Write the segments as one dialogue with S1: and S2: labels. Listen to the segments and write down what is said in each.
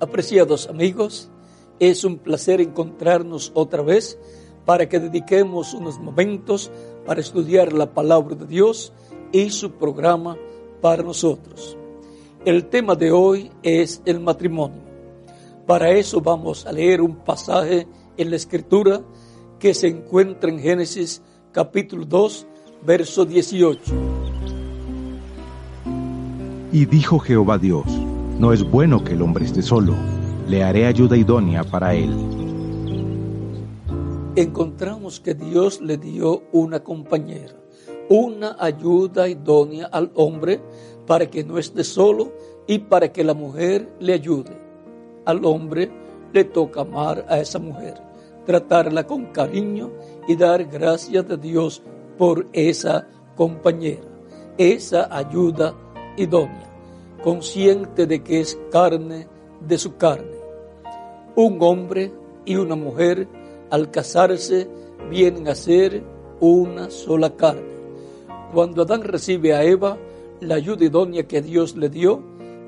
S1: Apreciados amigos, es un placer encontrarnos otra vez para que dediquemos unos momentos para estudiar la palabra de Dios y su programa para nosotros. El tema de hoy es el matrimonio. Para eso vamos a leer un pasaje en la escritura que se encuentra en Génesis capítulo 2, verso 18.
S2: Y dijo Jehová Dios, no es bueno que el hombre esté solo, le haré ayuda idónea para él.
S1: Encontramos que Dios le dio una compañera, una ayuda idónea al hombre para que no esté solo y para que la mujer le ayude. Al hombre le toca amar a esa mujer, tratarla con cariño y dar gracias a Dios por esa compañera, esa ayuda idónea, consciente de que es carne de su carne. Un hombre y una mujer al casarse vienen a ser una sola carne. Cuando Adán recibe a Eva, la ayuda idónea que Dios le dio,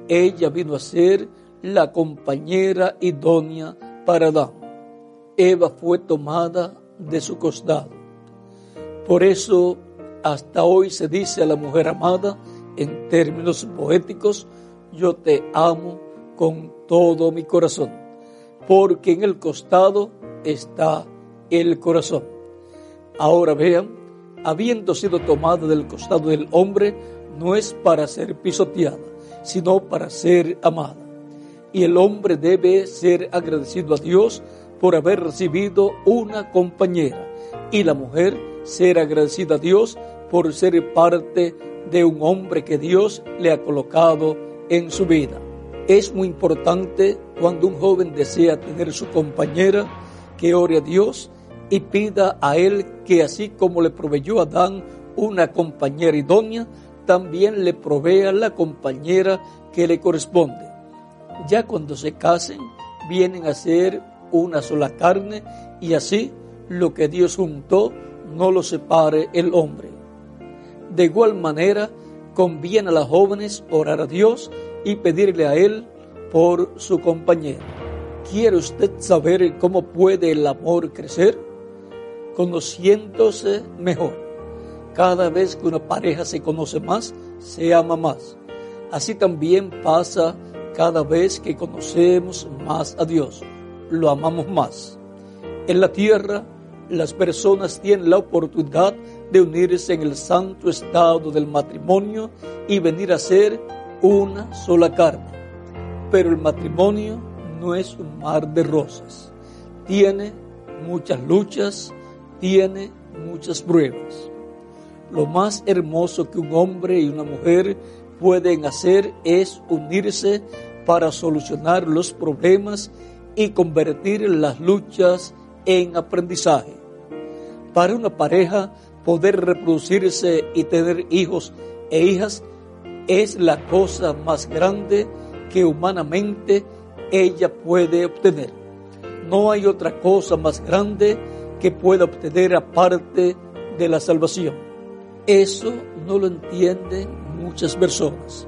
S1: ella vino a ser la compañera idónea para Adán. Eva fue tomada de su costado. Por eso hasta hoy se dice a la mujer amada, en términos poéticos, yo te amo con todo mi corazón, porque en el costado está el corazón. Ahora vean, habiendo sido tomada del costado del hombre, no es para ser pisoteada, sino para ser amada. Y el hombre debe ser agradecido a Dios por haber recibido una compañera y la mujer ser agradecida a Dios por ser parte de un hombre que Dios le ha colocado en su vida. Es muy importante cuando un joven desea tener su compañera que ore a Dios y pida a Él que así como le proveyó a Adán una compañera idónea, también le provea la compañera que le corresponde. Ya cuando se casen, vienen a ser una sola carne y así lo que Dios juntó no lo separe el hombre. De igual manera, conviene a las jóvenes orar a Dios y pedirle a Él por su compañero. ¿Quiere usted saber cómo puede el amor crecer? Conociéndose mejor. Cada vez que una pareja se conoce más, se ama más. Así también pasa cada vez que conocemos más a Dios lo amamos más. En la tierra, las personas tienen la oportunidad de unirse en el santo estado del matrimonio y venir a ser una sola carne. Pero el matrimonio no es un mar de rosas. Tiene muchas luchas, tiene muchas pruebas. Lo más hermoso que un hombre y una mujer pueden hacer es unirse para solucionar los problemas y convertir las luchas en aprendizaje. Para una pareja, poder reproducirse y tener hijos e hijas es la cosa más grande que humanamente ella puede obtener. No hay otra cosa más grande que pueda obtener aparte de la salvación. Eso no lo entienden muchas personas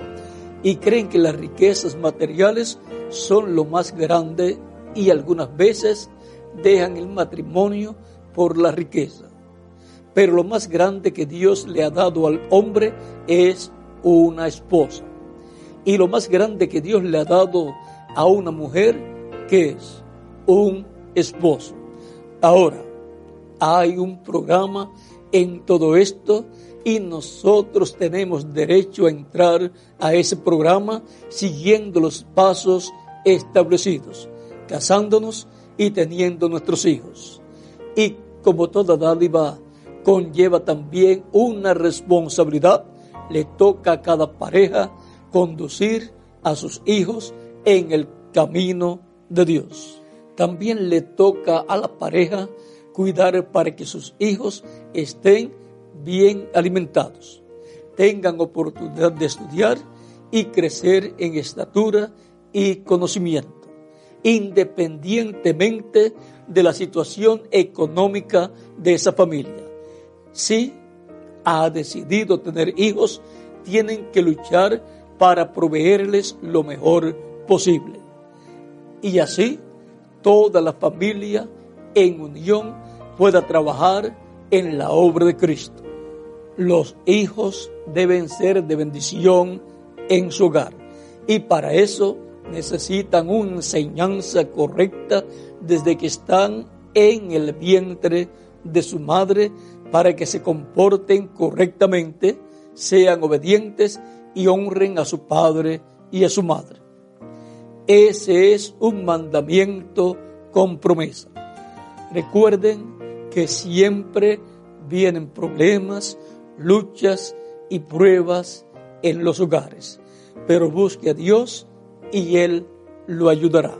S1: y creen que las riquezas materiales son lo más grande y algunas veces dejan el matrimonio por la riqueza. Pero lo más grande que Dios le ha dado al hombre es una esposa. Y lo más grande que Dios le ha dado a una mujer, que es un esposo. Ahora, hay un programa en todo esto y nosotros tenemos derecho a entrar a ese programa siguiendo los pasos establecidos casándonos y teniendo nuestros hijos. Y como toda dádiva conlleva también una responsabilidad, le toca a cada pareja conducir a sus hijos en el camino de Dios. También le toca a la pareja cuidar para que sus hijos estén bien alimentados, tengan oportunidad de estudiar y crecer en estatura y conocimiento independientemente de la situación económica de esa familia. Si ha decidido tener hijos, tienen que luchar para proveerles lo mejor posible. y así toda la familia en unión pueda trabajar en la obra de Cristo. Los hijos deben ser de bendición en su hogar y para eso necesitan una enseñanza correcta desde que están en el vientre de su madre para que se comporten correctamente, sean obedientes y honren a su padre y a su madre. Ese es un mandamiento con promesa. Recuerden que siempre vienen problemas, luchas y pruebas en los hogares, pero busque a Dios y Él lo ayudará.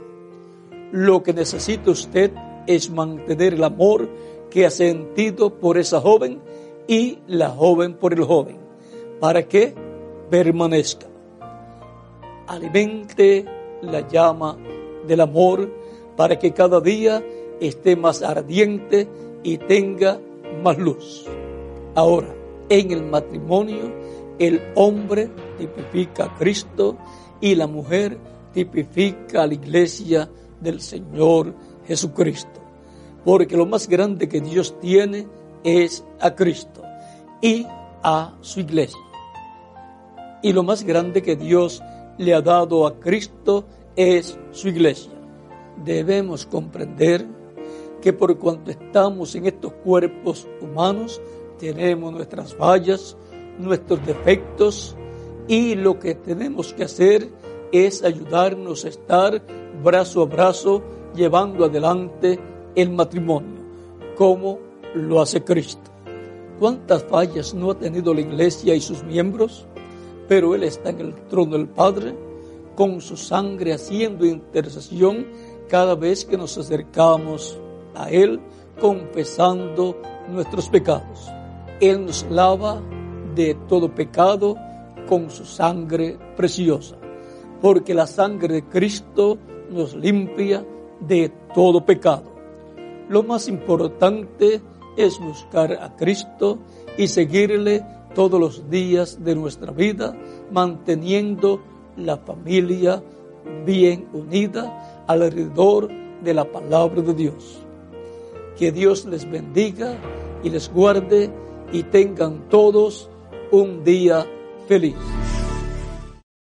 S1: Lo que necesita usted es mantener el amor que ha sentido por esa joven y la joven por el joven, para que permanezca. Alimente la llama del amor para que cada día esté más ardiente y tenga más luz. Ahora, en el matrimonio, el hombre tipifica a Cristo y la mujer tipifica a la iglesia del Señor Jesucristo. Porque lo más grande que Dios tiene es a Cristo y a su iglesia. Y lo más grande que Dios le ha dado a Cristo es su iglesia. Debemos comprender que por cuanto estamos en estos cuerpos humanos, tenemos nuestras fallas, nuestros defectos y lo que tenemos que hacer es ayudarnos a estar brazo a brazo llevando adelante el matrimonio, como lo hace Cristo. ¿Cuántas fallas no ha tenido la iglesia y sus miembros? Pero Él está en el trono del Padre, con su sangre haciendo intercesión cada vez que nos acercamos a Él, confesando nuestros pecados. Él nos lava de todo pecado con su sangre preciosa porque la sangre de Cristo nos limpia de todo pecado. Lo más importante es buscar a Cristo y seguirle todos los días de nuestra vida, manteniendo la familia bien unida alrededor de la palabra de Dios. Que Dios les bendiga y les guarde y tengan todos un día feliz.